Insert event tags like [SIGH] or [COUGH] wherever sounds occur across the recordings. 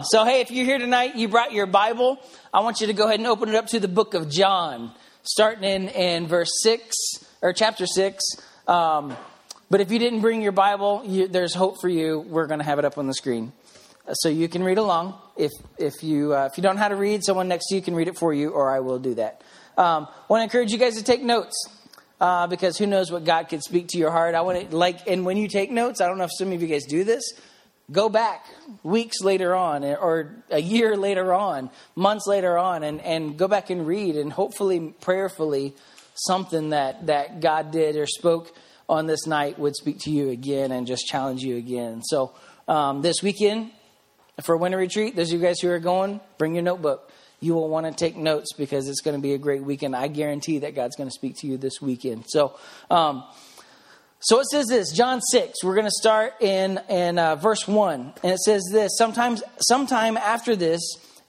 So, hey, if you're here tonight, you brought your Bible, I want you to go ahead and open it up to the book of John, starting in, in verse 6, or chapter 6. Um, but if you didn't bring your Bible, you, there's hope for you. We're going to have it up on the screen. Uh, so you can read along. If, if, you, uh, if you don't know how to read, someone next to you can read it for you, or I will do that. Um, want to encourage you guys to take notes. Uh, because who knows what God could speak to your heart. I want to like, and when you take notes, I don't know if some of you guys do this, go back weeks later on or a year later on months later on and, and go back and read and hopefully prayerfully something that, that god did or spoke on this night would speak to you again and just challenge you again. So um, this weekend for winter retreat those of you guys who are going bring your notebook. You will want to take notes because it's going to be a great weekend. I guarantee that god's going to speak to you this weekend. So um, so it says this, John 6. We're going to start in, in uh, verse 1. And it says this Sometimes, Sometime after this,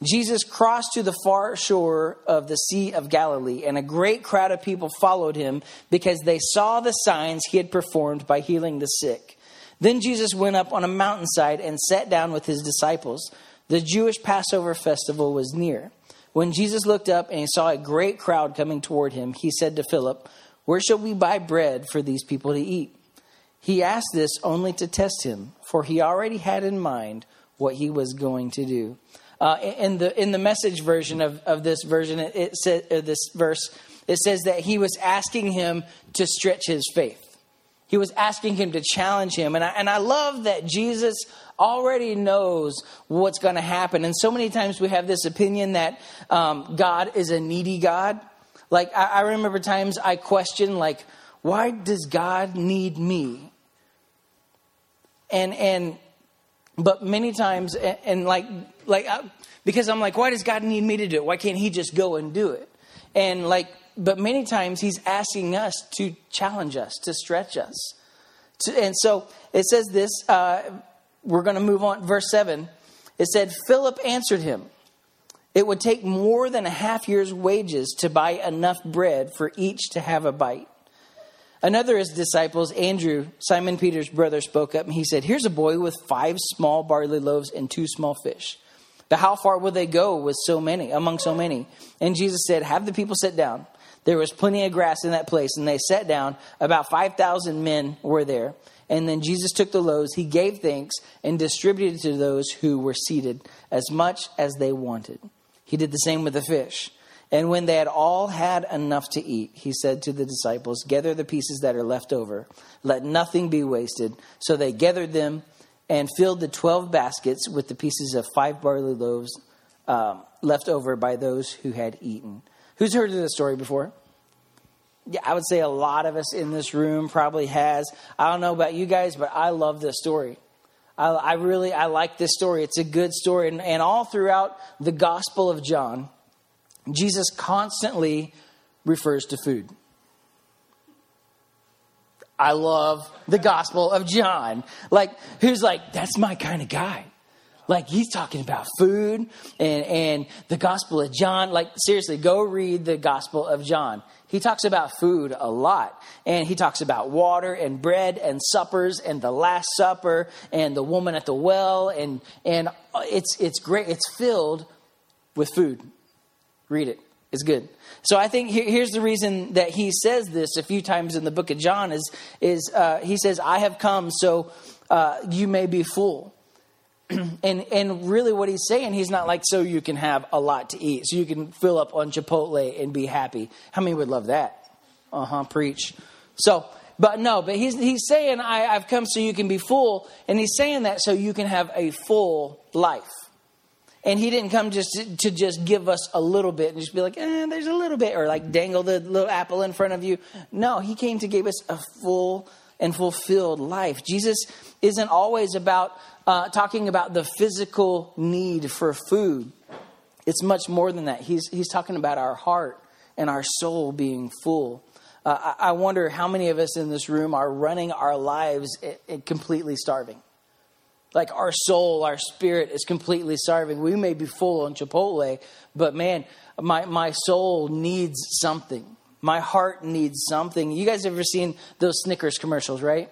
Jesus crossed to the far shore of the Sea of Galilee, and a great crowd of people followed him because they saw the signs he had performed by healing the sick. Then Jesus went up on a mountainside and sat down with his disciples. The Jewish Passover festival was near. When Jesus looked up and he saw a great crowd coming toward him, he said to Philip, where shall we buy bread for these people to eat? He asked this only to test him, for he already had in mind what he was going to do. Uh, in the in the message version of, of this version, it, says uh, this verse it says that he was asking him to stretch his faith. He was asking him to challenge him, and I, and I love that Jesus already knows what's going to happen. And so many times we have this opinion that um, God is a needy God, like, I, I remember times I questioned, like, why does God need me? And, and, but many times, and, and like, like, I, because I'm like, why does God need me to do it? Why can't He just go and do it? And like, but many times He's asking us to challenge us, to stretch us. To, and so it says this, uh, we're going to move on, verse 7. It said, Philip answered him. It would take more than a half year's wages to buy enough bread for each to have a bite. Another of his disciples, Andrew, Simon Peter's brother, spoke up and he said, Here's a boy with five small barley loaves and two small fish. But how far will they go with so many, among so many? And Jesus said, Have the people sit down. There was plenty of grass in that place, and they sat down. About 5,000 men were there. And then Jesus took the loaves, he gave thanks, and distributed to those who were seated as much as they wanted. He did the same with the fish. And when they had all had enough to eat, he said to the disciples, Gather the pieces that are left over. Let nothing be wasted. So they gathered them and filled the twelve baskets with the pieces of five barley loaves um, left over by those who had eaten. Who's heard of this story before? Yeah, I would say a lot of us in this room probably has. I don't know about you guys, but I love this story. I, I really I like this story. It's a good story, and, and all throughout the Gospel of John, Jesus constantly refers to food. I love the Gospel of John. Like, who's like, that's my kind of guy. Like, he's talking about food and, and the Gospel of John. Like, seriously, go read the Gospel of John. He talks about food a lot. And he talks about water and bread and suppers and the Last Supper and the woman at the well. And, and it's, it's great. It's filled with food. Read it. It's good. So I think here's the reason that he says this a few times in the book of John is, is uh, he says, I have come so uh, you may be full. [CLEARS THROAT] and and really what he's saying he's not like so you can have a lot to eat. So you can fill up on chipotle and be happy. How many would love that? Uh-huh preach. So but no but he's he's saying I, i've come so you can be full and he's saying that so you can have a full life. And he didn't come just to, to just give us a little bit and just be like eh, there's a little bit or like dangle the little apple in front of you. No he came to give us a full and fulfilled life jesus isn't always about uh, talking about the physical need for food. It's much more than that. He's, he's talking about our heart and our soul being full. Uh, I, I wonder how many of us in this room are running our lives completely starving. Like our soul, our spirit is completely starving. We may be full on Chipotle, but man, my, my soul needs something. My heart needs something. You guys ever seen those Snickers commercials, right?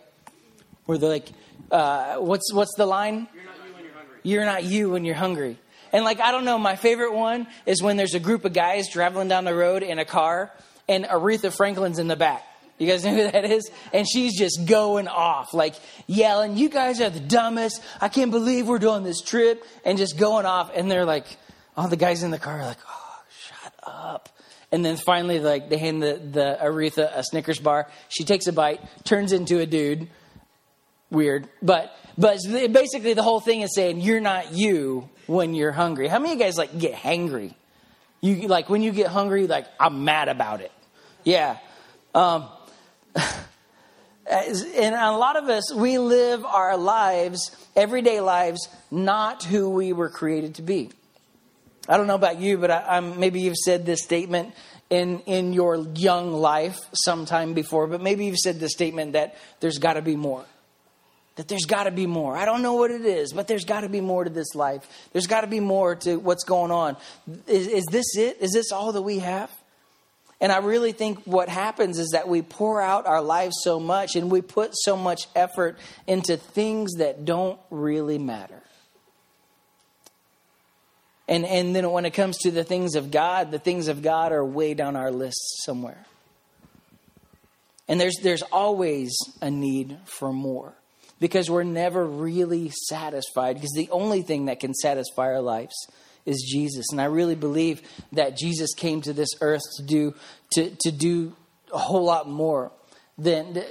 Where they're like, uh, what's what's the line? You're not you when you're hungry. you're not you when you're hungry. And like, I don't know, my favorite one is when there's a group of guys traveling down the road in a car and Aretha Franklin's in the back. You guys know who that is? And she's just going off, like yelling, You guys are the dumbest. I can't believe we're doing this trip. And just going off. And they're like, All the guys in the car are like, Oh, shut up. And then finally, like, they hand the, the Aretha a Snickers bar. She takes a bite, turns into a dude. Weird. But, but basically, the whole thing is saying, You're not you when you're hungry. How many of you guys, like, get hangry? You, like, when you get hungry, like, I'm mad about it. Yeah. Um, [LAUGHS] and a lot of us, we live our lives, everyday lives, not who we were created to be. I don't know about you, but I, maybe you've said this statement in, in your young life sometime before, but maybe you've said this statement that there's got to be more. That there's got to be more. I don't know what it is, but there's got to be more to this life. There's got to be more to what's going on. Is, is this it? Is this all that we have? And I really think what happens is that we pour out our lives so much and we put so much effort into things that don't really matter. And, and then when it comes to the things of God, the things of God are way down our list somewhere. And there's, there's always a need for more because we're never really satisfied because the only thing that can satisfy our lives is Jesus. And I really believe that Jesus came to this earth to do to, to do a whole lot more than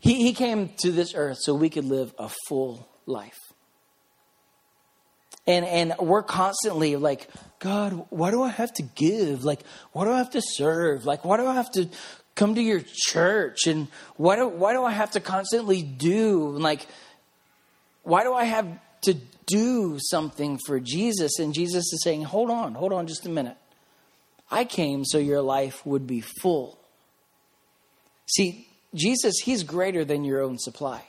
he, he came to this earth so we could live a full life. And and we're constantly like, God, why do I have to give? Like, why do I have to serve? Like, why do I have to come to your church? And why do why do I have to constantly do? Like, why do I have to do something for Jesus. And Jesus is saying, hold on, hold on just a minute. I came so your life would be full. See, Jesus, He's greater than your own supply.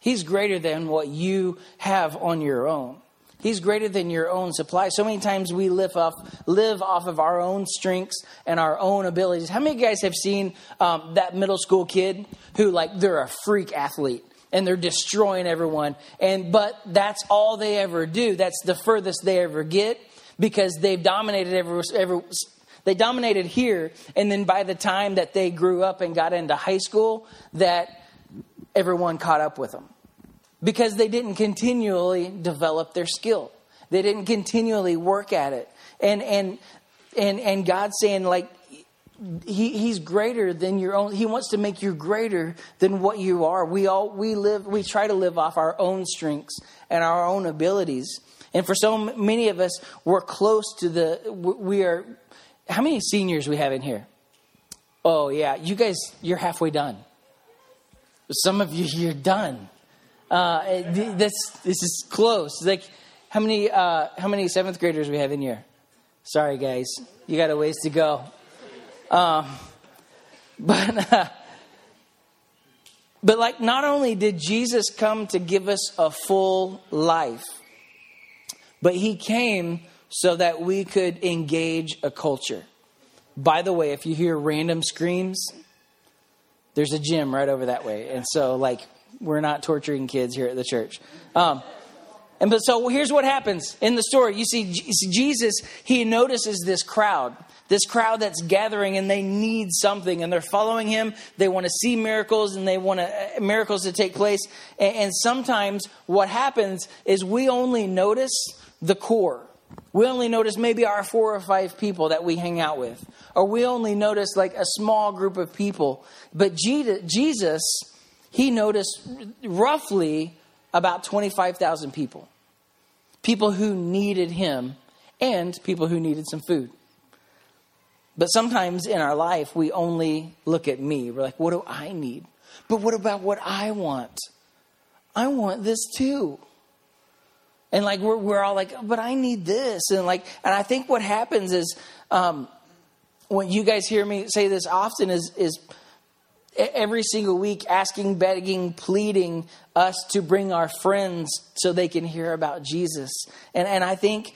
He's greater than what you have on your own. He's greater than your own supply. So many times we live off, live off of our own strengths and our own abilities. How many of you guys have seen um, that middle school kid who, like, they're a freak athlete? and they're destroying everyone. And but that's all they ever do. That's the furthest they ever get because they've dominated every, every they dominated here and then by the time that they grew up and got into high school that everyone caught up with them because they didn't continually develop their skill. They didn't continually work at it. And and and and god's saying like he, he's greater than your own he wants to make you greater than what you are. We all we live we try to live off our own strengths and our own abilities. And for so many of us we're close to the we are how many seniors we have in here? Oh yeah you guys you're halfway done. Some of you you're done uh, this this is close like how many uh, how many seventh graders we have in here sorry guys you got a ways to go um, [LAUGHS] but, uh, but like, not only did Jesus come to give us a full life, but he came so that we could engage a culture. By the way, if you hear random screams, there's a gym right over that way. And so, like, we're not torturing kids here at the church. Um, and but so here's what happens in the story. You see, Jesus, he notices this crowd this crowd that's gathering and they need something and they're following him they want to see miracles and they want to, uh, miracles to take place and, and sometimes what happens is we only notice the core we only notice maybe our four or five people that we hang out with or we only notice like a small group of people but jesus he noticed roughly about 25000 people people who needed him and people who needed some food but sometimes in our life, we only look at me. We're like, what do I need? But what about what I want? I want this too. And like, we're, we're all like, but I need this. And like, and I think what happens is, um, when you guys hear me say this often is, is every single week asking, begging, pleading us to bring our friends so they can hear about Jesus. And, and I think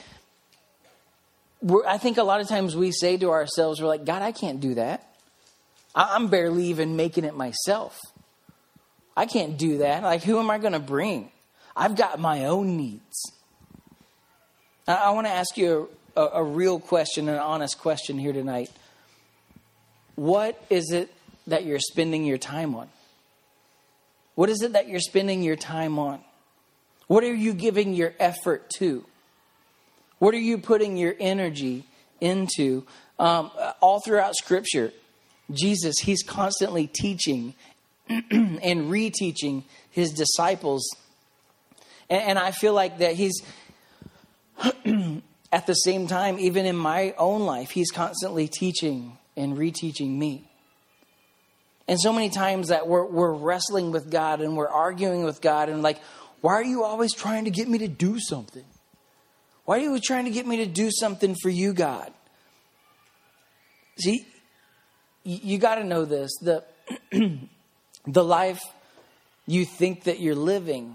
I think a lot of times we say to ourselves, we're like, God, I can't do that. I'm barely even making it myself. I can't do that. Like, who am I going to bring? I've got my own needs. I, want to ask you a, a real question, an honest question here tonight. What is it that you're spending your time on? What is it that you're spending your time on? What are you giving your effort to? What are you putting your energy into? Um, all throughout Scripture, Jesus, he's constantly teaching [CLEARS THROAT] and reteaching his disciples. And, and I feel like that he's, [CLEARS THROAT] at the same time, even in my own life, he's constantly teaching and reteaching me. And so many times that we're, we're wrestling with God and we're arguing with God and like, why are you always trying to get me to do something? Why are you trying to get me to do something for you, God? See, you got to know this. The, [CLEARS THROAT] the life you think that you're living,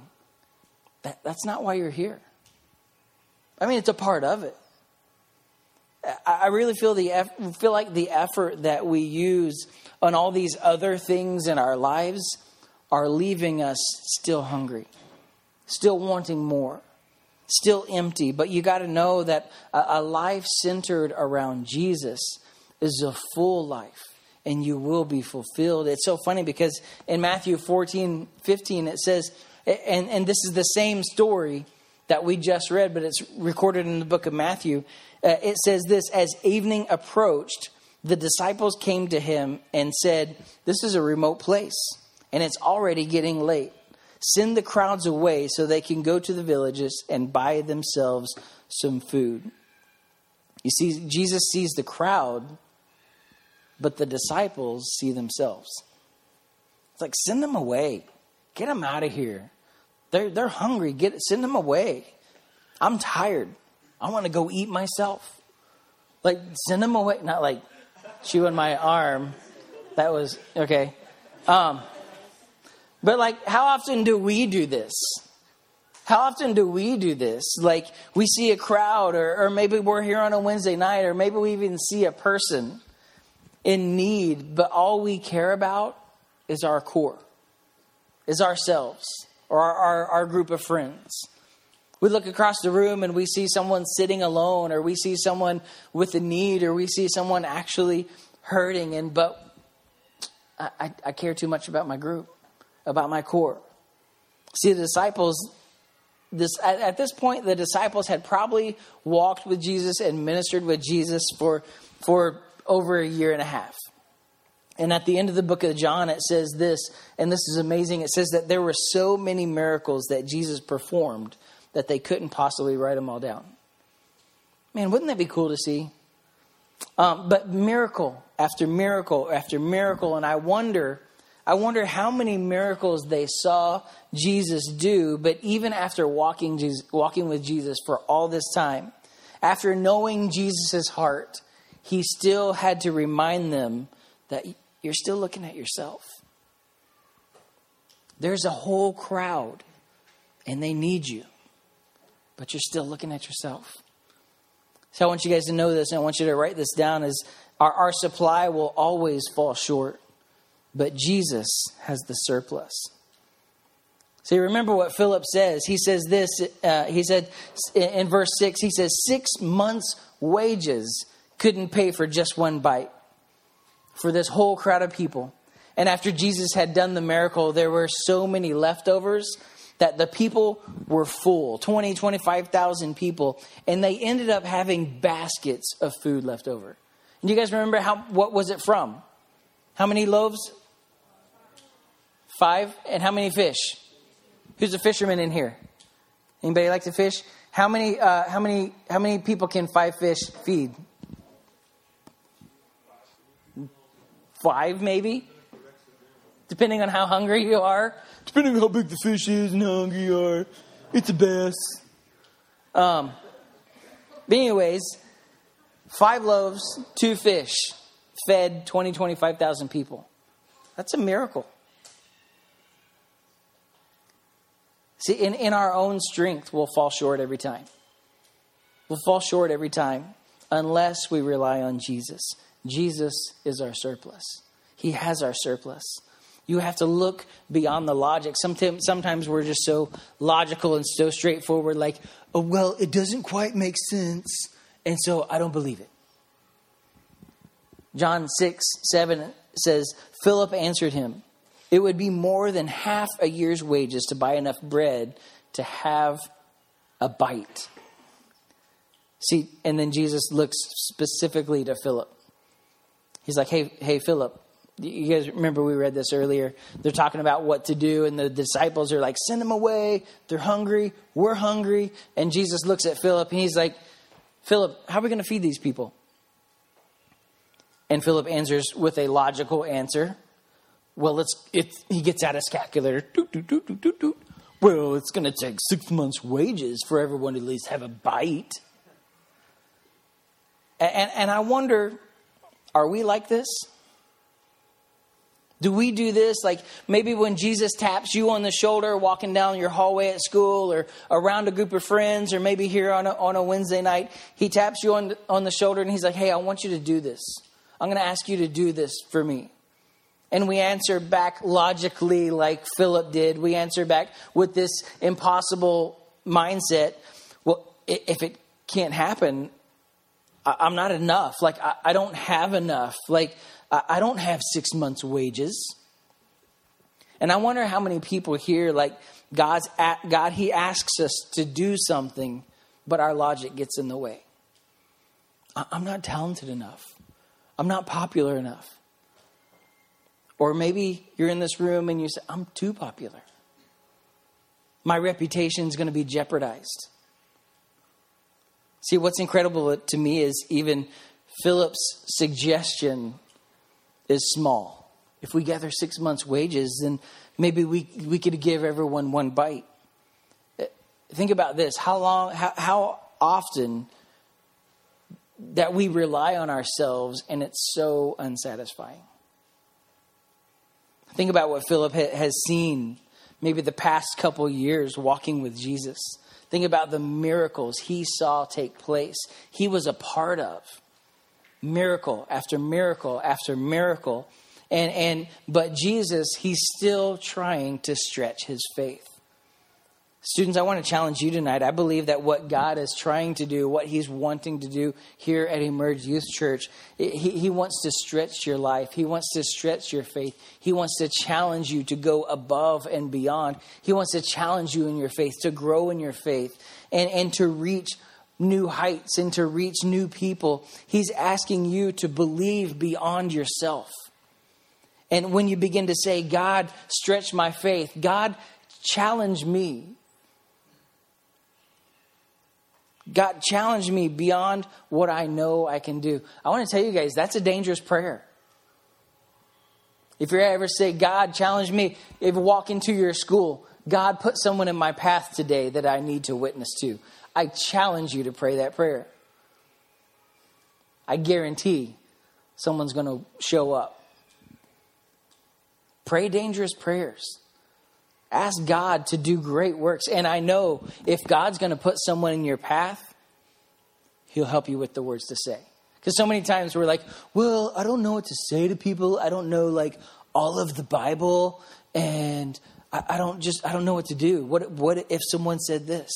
that, that's not why you're here. I mean, it's a part of it. I really feel the feel like the effort that we use on all these other things in our lives are leaving us still hungry, still wanting more, still empty. But you got to know that a life centered around Jesus is a full life and you will be fulfilled. It's so funny because in Matthew 14, 15, it says, and, and this is the same story that we just read, but it's recorded in the book of Matthew. Uh, it says this As evening approached, the disciples came to him and said, This is a remote place, and it's already getting late. Send the crowds away so they can go to the villages and buy themselves some food. You see, Jesus sees the crowd but the disciples see themselves. It's like, send them away. Get them out of here. They're, they're hungry. Get, send them away. I'm tired. I want to go eat myself. Like, send them away. Not like chewing my arm. That was, okay. Um, but like, how often do we do this? How often do we do this? Like, we see a crowd, or, or maybe we're here on a Wednesday night, or maybe we even see a person in need, but all we care about is our core, is ourselves or our, our, our, group of friends. We look across the room and we see someone sitting alone, or we see someone with a need, or we see someone actually hurting, and but I, I, care too much about my group, about my core. See, the disciples this, at, at, this point, the disciples had probably walked with Jesus and ministered with Jesus for, for over a year and a half. And at the end of the book of John, it says this, and this is amazing. It says that there were so many miracles that Jesus performed that they couldn't possibly write them all down. Man, wouldn't that be cool to see? Um, but miracle after miracle after miracle, and I wonder, I wonder how many miracles they saw Jesus do. But even after walking, Jesus, walking with Jesus for all this time, after knowing Jesus' heart, he still had to remind them that you're still looking at yourself. There's a whole crowd and they need you, but you're still looking at yourself. So I want you guys to know this and I want you to write this down as our, our supply will always fall short, but Jesus has the surplus. See, remember what Philip says. He says this, uh, he said in verse 6, he says, six months' wages couldn't pay for just one bite for this whole crowd of people. And after Jesus had done the miracle, there were so many leftovers that the people were full 20, 25,000 people. And they ended up having baskets of food left over. And you guys remember how, what was it from? How many loaves? Five. And how many fish? Who's a fisherman in here? Anybody like to fish? How many, uh, how many, how many people can five fish feed? five maybe, depending on how hungry you are, depending on how big the fish is and how hungry you are. It's a bass. Um, but anyways, five loaves, two fish, fed 20, 25,000 people. That's a miracle. See, in, in our own strength, we'll fall short every time. We'll fall short every time unless we rely on Jesus. Jesus is our surplus. He has our surplus. You have to look beyond the logic. Sometimes, sometimes we're just so logical and so straightforward, like, oh, well, it doesn't quite make sense, and so I don't believe it. John 6, 7 says, Philip answered him, It would be more than half a year's wages to buy enough bread to have a bite. See, and then Jesus looks specifically to Philip. He's like, Hey, hey, Philip, you guys remember we read this earlier. They're talking about what to do, and the disciples are like, Send them away. They're hungry. We're hungry. And Jesus looks at Philip and he's like, Philip, how are we going to feed these people? And Philip answers with a logical answer. Well, it's, it's, he gets out his calculator. Doot, doot, doot, doot, doot. Well, it's going to take six months' wages for everyone to at least have a bite. And, and I wonder are we like this? Do we do this? Like maybe when Jesus taps you on the shoulder walking down your hallway at school or around a group of friends or maybe here on a, on a Wednesday night, he taps you on, on the shoulder and he's like, hey, I want you to do this. I'm going to ask you to do this for me. And we answer back logically, like Philip did. We answer back with this impossible mindset. Well, if it can't happen, I'm not enough. Like, I don't have enough. Like, I don't have six months' wages. And I wonder how many people here, like, God's at, God, He asks us to do something, but our logic gets in the way. I'm not talented enough. I'm not popular enough. Or maybe you're in this room and you say, I'm too popular. My reputation is going to be jeopardized. See, what's incredible to me is even Philip's suggestion is small. If we gather six months' wages, then maybe we, we could give everyone one bite. Think about this how long, how, how often that we rely on ourselves and it's so unsatisfying. Think about what Philip has seen maybe the past couple years walking with Jesus. Think about the miracles he saw take place, he was a part of. Miracle after miracle after miracle. And, and but Jesus, he's still trying to stretch his faith. Students, I want to challenge you tonight. I believe that what God is trying to do, what He's wanting to do here at Emerge Youth Church, he, he wants to stretch your life. He wants to stretch your faith. He wants to challenge you to go above and beyond. He wants to challenge you in your faith, to grow in your faith, and, and to reach new heights and to reach new people. He's asking you to believe beyond yourself. And when you begin to say, God, stretch my faith, God, challenge me God challenged me beyond what I know I can do. I want to tell you guys, that's a dangerous prayer. If you ever say, God, challenge me, if you walk into your school, God, put someone in my path today that I need to witness to. I challenge you to pray that prayer. I guarantee someone's going to show up. Pray dangerous prayers. Ask God to do great works. And I know if God's going to put someone in your path, He'll help you with the words to say. Because so many times we're like, well, I don't know what to say to people. I don't know like all of the Bible. And I, I don't just, I don't know what to do. What, what if someone said this?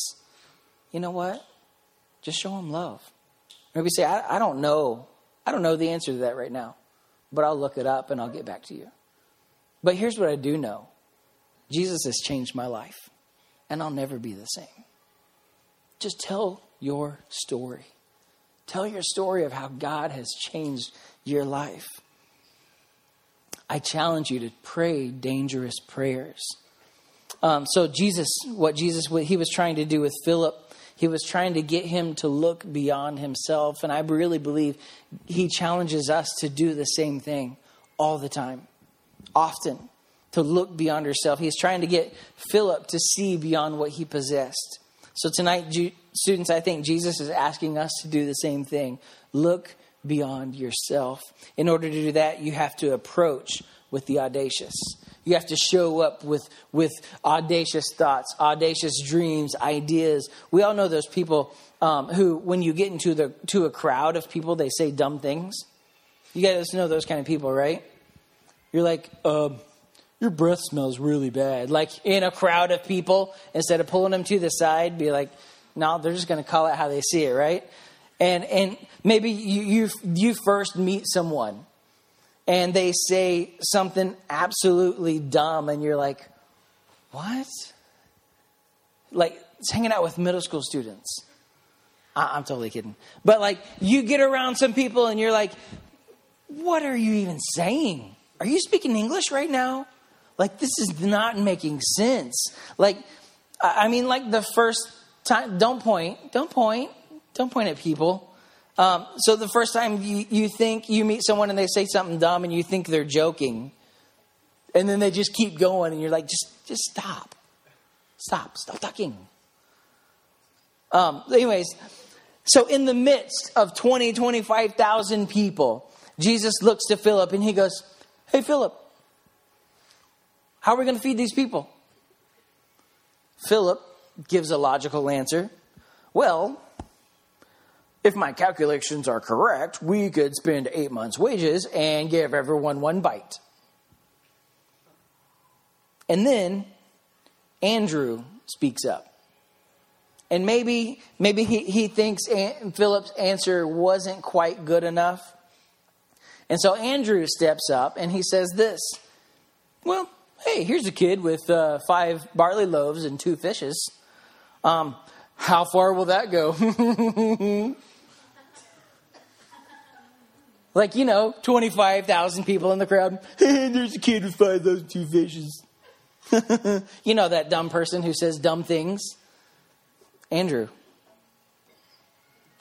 You know what? Just show them love. Maybe say, I, I don't know. I don't know the answer to that right now, but I'll look it up and I'll get back to you. But here's what I do know Jesus has changed my life, and I'll never be the same. Just tell your story. Tell your story of how God has changed your life. I challenge you to pray dangerous prayers. Um, so, Jesus, what Jesus, what he was trying to do with Philip, he was trying to get him to look beyond himself. And I really believe he challenges us to do the same thing all the time, often to look beyond herself. He's trying to get Philip to see beyond what he possessed. So tonight, students, I think Jesus is asking us to do the same thing. Look beyond yourself. In order to do that, you have to approach with the audacious. You have to show up with, with audacious thoughts, audacious dreams, ideas. We all know those people um, who, when you get into the to a crowd of people, they say dumb things. You guys know those kind of people, right? You're like, uh, your breath smells really bad. Like in a crowd of people, instead of pulling them to the side, be like, no, they're just going to call it how they see it, right? And and maybe you you you first meet someone, and they say something absolutely dumb, and you're like, what? Like it's hanging out with middle school students. I, I'm totally kidding, but like you get around some people, and you're like, what are you even saying? Are you speaking English right now? Like, this is not making sense. Like, I mean, like the first time, don't point, don't point, don't point at people. Um, so the first time you, you think you meet someone and they say something dumb and you think they're joking, and then they just keep going and you're like, just, just stop. Stop. Stop talking. Um, anyways, so in the midst of 20, 25,000 people, Jesus looks to Philip and he goes, Hey, Philip, how are we going to feed these people? Philip gives a logical answer. Well, if my calculations are correct, we could spend eight months' wages and give everyone one bite. And then Andrew speaks up. And maybe, maybe he, he thinks Philip's answer wasn't quite good enough. And so Andrew steps up and he says this Well, hey, here's a kid with uh, five barley loaves and two fishes. Um, how far will that go? [LAUGHS] like, you know, 25,000 people in the crowd. [LAUGHS] There's a kid with five loaves and two fishes. [LAUGHS] you know that dumb person who says dumb things? Andrew.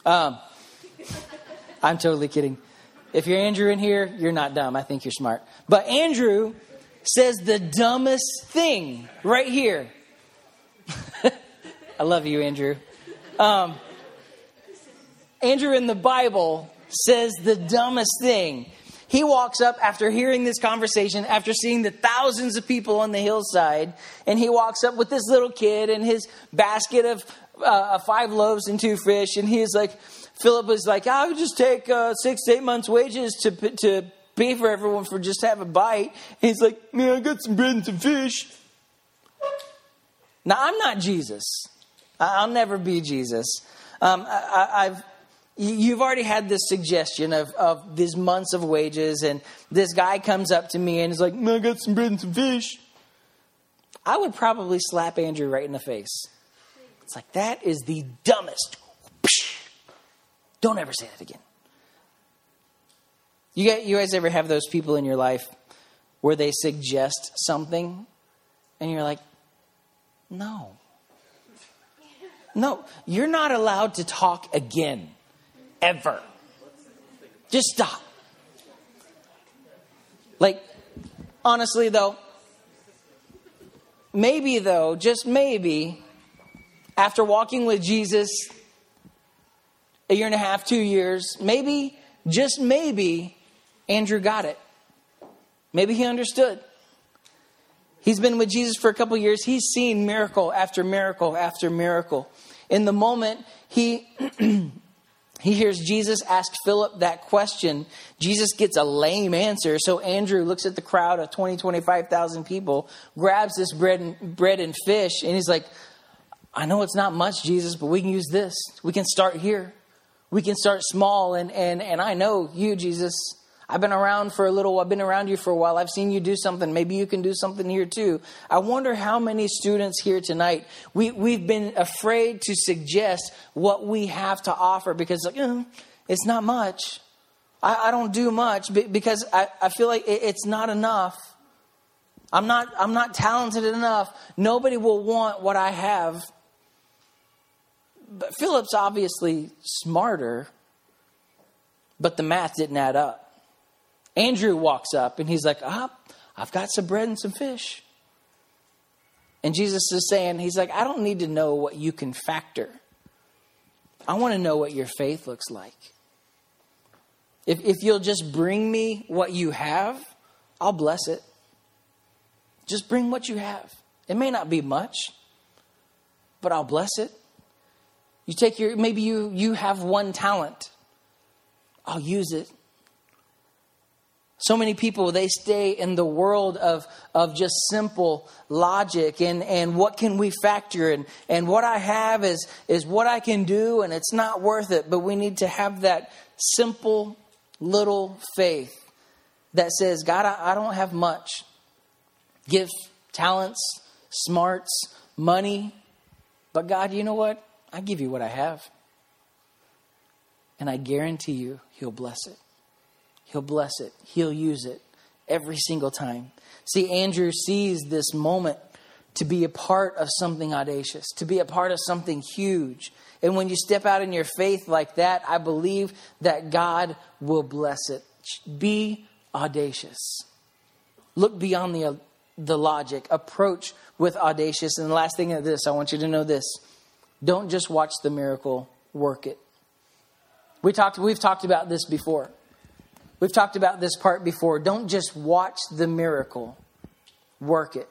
Um, I'm totally kidding. If you're Andrew in here, you're not dumb. I think you're smart. But Andrew says the dumbest thing right here. [LAUGHS] I love you, Andrew. Um, Andrew in the Bible says the dumbest thing. He walks up after hearing this conversation, after seeing the thousands of people on the hillside, and he walks up with this little kid and his basket of uh, five loaves and two fish, and he's like, Philip was like, I'll just take uh, six to eight months' wages to to pay for everyone for just have a bite. And he's like, man, I got some bread and some fish. Now, I'm not Jesus. I'll never be Jesus. Um, I, have you've already had this suggestion of, of these months of wages, and this guy comes up to me and is like, I got some bread and some fish. I would probably slap Andrew right in the face. It's like, that is the dumbest. [LAUGHS] Don't ever say that again. You guys, you guys ever have those people in your life where they suggest something and you're like, no. No, you're not allowed to talk again, ever. Just stop. Like, honestly, though, maybe, though, just maybe, after walking with Jesus a year and a half, two years, maybe, just maybe, Andrew got it. Maybe he understood. He's been with Jesus for a couple years. He's seen miracle after miracle after miracle. In the moment he [CLEARS THROAT] he hears Jesus ask Philip that question, Jesus gets a lame answer. So Andrew looks at the crowd of 20, 25,000 people, grabs this bread and, bread and fish, and he's like, I know it's not much, Jesus, but we can use this. We can start here. We can start small. And, and, and I know you, Jesus, I've been around for a little, I've been around you for a while. I've seen you do something. Maybe you can do something here too. I wonder how many students here tonight, we, we've been afraid to suggest what we have to offer because like, mm, it's not much. I, I, don't do much because I, I feel like it, it's not enough. I'm not, I'm not talented enough. Nobody will want what I have. But Philip's obviously smarter, but the math didn't add up. Andrew walks up and he's like, ah, I've got some bread and some fish. And Jesus is saying, He's like, I don't need to know what you can factor. I want to know what your faith looks like. If, if you'll just bring me what you have, I'll bless it. Just bring what you have. It may not be much, but I'll bless it. You take your, maybe you, you have one talent. I'll use it. So many people, they stay in the world of, of just simple logic and, and what can we factor and, and what I have is, is what I can do and it's not worth it. But we need to have that simple little faith that says, God, I, I don't have much. Give talents, smarts, money. But God, you know what? I give you what I have. And I guarantee you, He'll bless it. He'll bless it. He'll use it every single time. See, Andrew sees this moment to be a part of something audacious, to be a part of something huge. And when you step out in your faith like that, I believe that God will bless it. Be audacious. Look beyond the, the logic. Approach with audacious. And the last thing of this, I want you to know this. Don't just watch the miracle, work it. We talked, we've talked about this before. We've talked about this part before. Don't just watch the miracle, work it.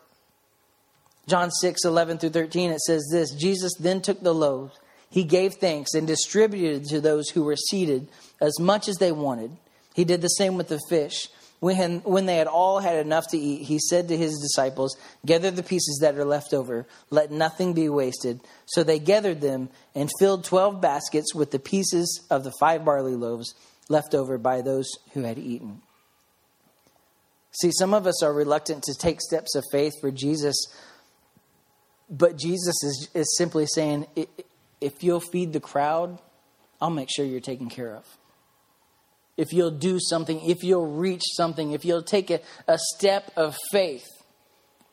John 6, 11 through 13, it says this Jesus then took the loaves, he gave thanks, and distributed to those who were seated as much as they wanted. He did the same with the fish. When, when they had all had enough to eat, he said to his disciples, Gather the pieces that are left over, let nothing be wasted. So they gathered them and filled twelve baskets with the pieces of the five barley loaves left over by those who had eaten. See, some of us are reluctant to take steps of faith for Jesus, but Jesus is, is simply saying, if you'll feed the crowd, I'll make sure you're taken care of. If you'll do something, if you'll reach something, if you'll take a, a step of faith,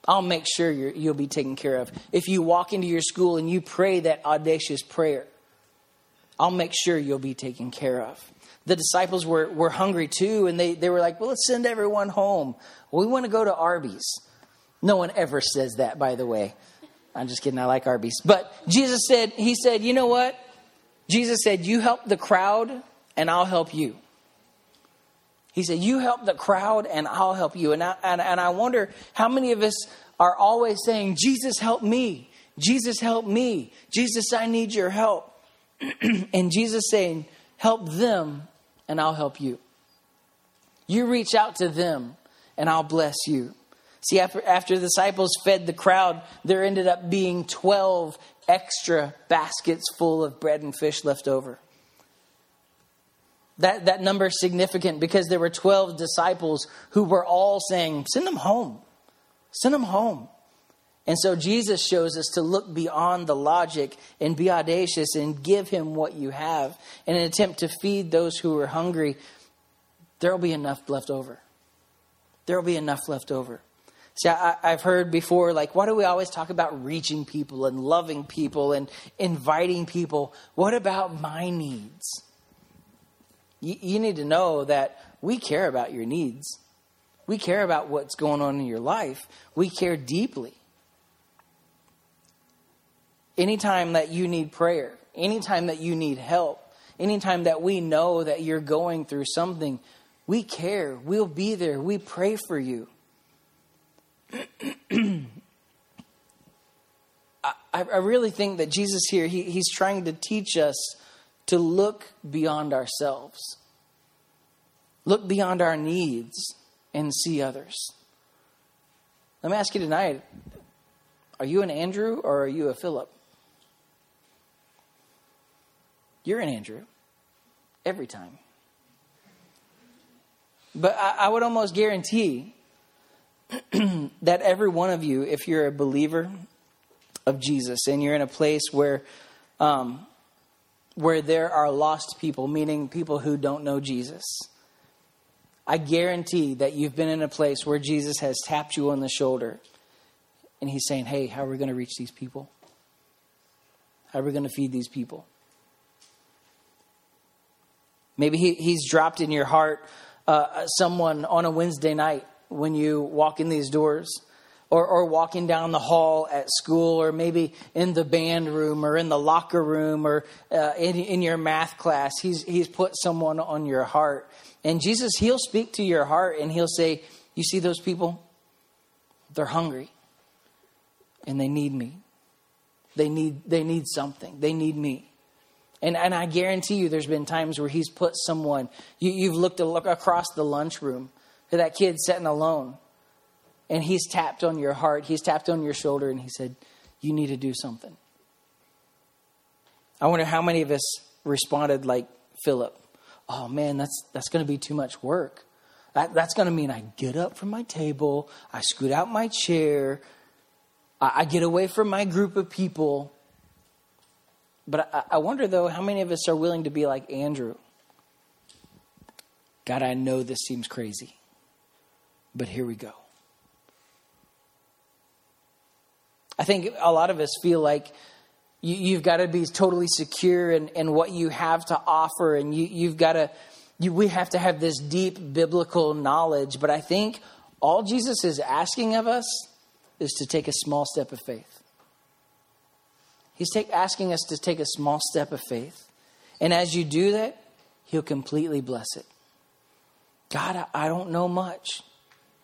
I'll make sure you will be taken care of. If you walk into your school and you pray that audacious prayer, I'll make sure you'll be taken care of the disciples were, were hungry too, and they, they were like, well, let's send everyone home. we want to go to Arby's. No one ever says that, by the way. I'm just kidding, I like Arby's. But Jesus said, He said, you know what? Jesus said, You help the crowd, and I'll help you. He said, You help the crowd, and I'll help you. And I, and, and I wonder how many of us are always saying, Jesus, help me. Jesus, help me. Jesus, I need your help. [CLEARS THROAT] and Jesus saying, Help them and I'll help you. You reach out to them, and I'll bless you. See, after, after the disciples fed the crowd, there ended up being 12 extra baskets full of bread and fish left over. That, that number is significant because there were 12 disciples who were all saying, Send them home. Send them home. And so Jesus shows us to look beyond the logic and be audacious and give him what you have in an attempt to feed those who are hungry. There will be enough left over. There will be enough left over. See, I, have heard before, like, why do we always talk about reaching people and loving people and inviting people? What about my needs? You, you need to know that we care about your needs. We care about what's going on in your life. We care deeply anytime that you need prayer, anytime that you need help, anytime that we know that you're going through something, we care. We'll be there. We pray for you. [CLEARS THROAT] I, I, really think that Jesus here, he, he's trying to teach us to look beyond ourselves, look beyond our needs, and see others. Let me ask you tonight are you an Andrew or are you a Philip? You're an Andrew. Every time. But I, I would almost guarantee [CLEARS THROAT] that every one of you, if you're a believer of Jesus and you're in a place where um, where there are lost people, meaning people who don't know Jesus, I guarantee that you've been in a place where Jesus has tapped you on the shoulder and he's saying, Hey, how are we going to reach these people? How are we going to feed these people? Maybe he, he's dropped in your heart uh, someone on a Wednesday night when you walk in these doors, or, or walking down the hall at school, or maybe in the band room, or in the locker room, or uh, in, in your math class. He's, he's put someone on your heart. And Jesus, He'll speak to your heart and He'll say, You see those people? They're hungry and they need me. They need, they need something, they need me. And, and I guarantee you, there's been times where he's put someone, you, you've looked across the lunchroom to that kid sitting alone. And he's tapped on your heart, he's tapped on your shoulder, and he said, You need to do something. I wonder how many of us responded like Philip. Oh man, that's that's going to be too much work. That, that's going to mean I get up from my table, I scoot out my chair, I, I get away from my group of people. But I, I wonder though, how many of us are willing to be like Andrew? God, I know this seems crazy, but here we go. I think a lot of us feel like you, have got to be totally secure in, in what you have to offer, and you, you've got to, you, we have to have this deep biblical knowledge. But I think all Jesus is asking of us is to take a small step of faith. He's take, asking us to take a small step of faith. And as you do that, He'll completely bless it. God, I, I don't know much.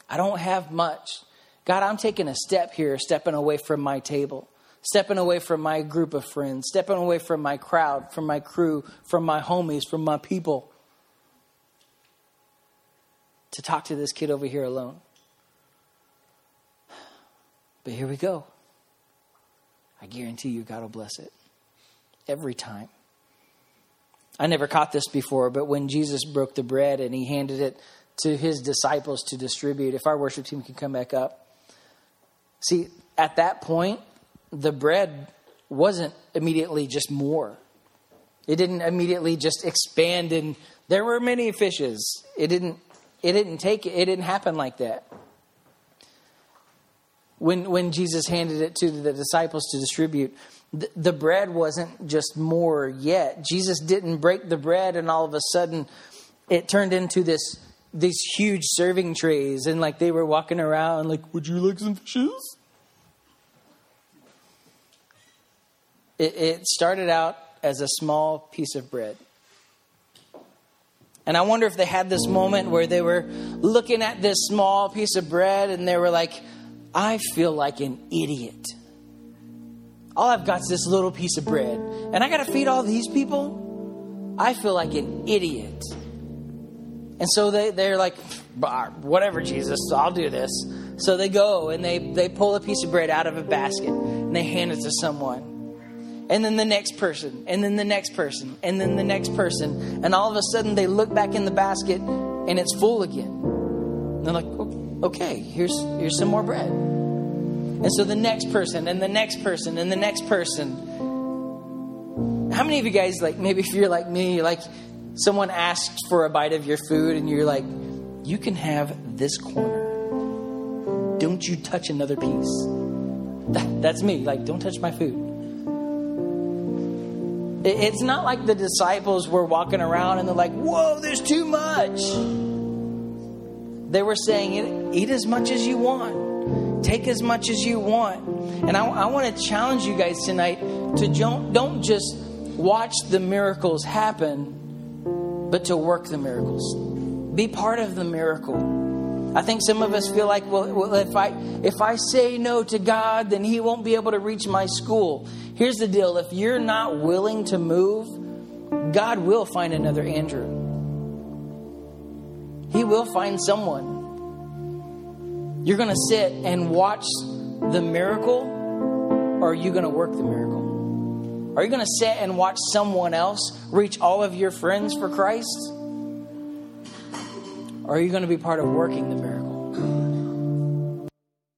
I don't have much. God, I'm taking a step here, stepping away from my table, stepping away from my group of friends, stepping away from my crowd, from my crew, from my homies, from my people to talk to this kid over here alone. But here we go. I guarantee you, God will bless it every time. I never caught this before, but when Jesus broke the bread and he handed it to his disciples to distribute, if our worship team can come back up. See, at that point, the bread wasn't immediately just more. It didn't immediately just expand and there were many fishes. It didn't it didn't take it, didn't happen like that. When when Jesus handed it to the disciples to distribute, the, bread wasn't just more yet. Jesus didn't break the bread and all of a sudden it turned into this these huge serving trays and like they were walking around like would you like some fishes it, it started out as a small piece of bread and i wonder if they had this moment where they were looking at this small piece of bread and they were like i feel like an idiot all i've got is this little piece of bread and i gotta feed all these people i feel like an idiot and so they, they're like, whatever, Jesus, I'll do this. So they go and they, they pull a piece of bread out of a basket and they hand it to someone. And then the next person, and then the next person, and then the next person. And all of a sudden they look back in the basket and it's full again. And they're like, okay, here's, here's some more bread. And so the next person, and the next person, and the next person. How many of you guys, like, maybe if you're like me, like, someone asks for a bite of your food and you're like, you can have this corner. Don't you touch another piece. That, that's me. Like, don't touch my food. It's not like the disciples were walking around and they're like, whoa, there's too much. They were saying, eat as much as you want, take as much as you want. And I, I want to challenge you guys tonight to don't, don't just watch the miracles happen but to work the miracles. Be part of the miracle. I think some of us feel like, well, well, if I if I say no to God, then He won't be able to reach my school. Here's the deal: if you're not willing to move, God will find another Andrew. He will find someone. You're going to sit and watch the miracle, or are you going to work the miracle? Are you going to sit and watch someone else reach all of your friends for Christ? Or are you going to be part of working the miracle?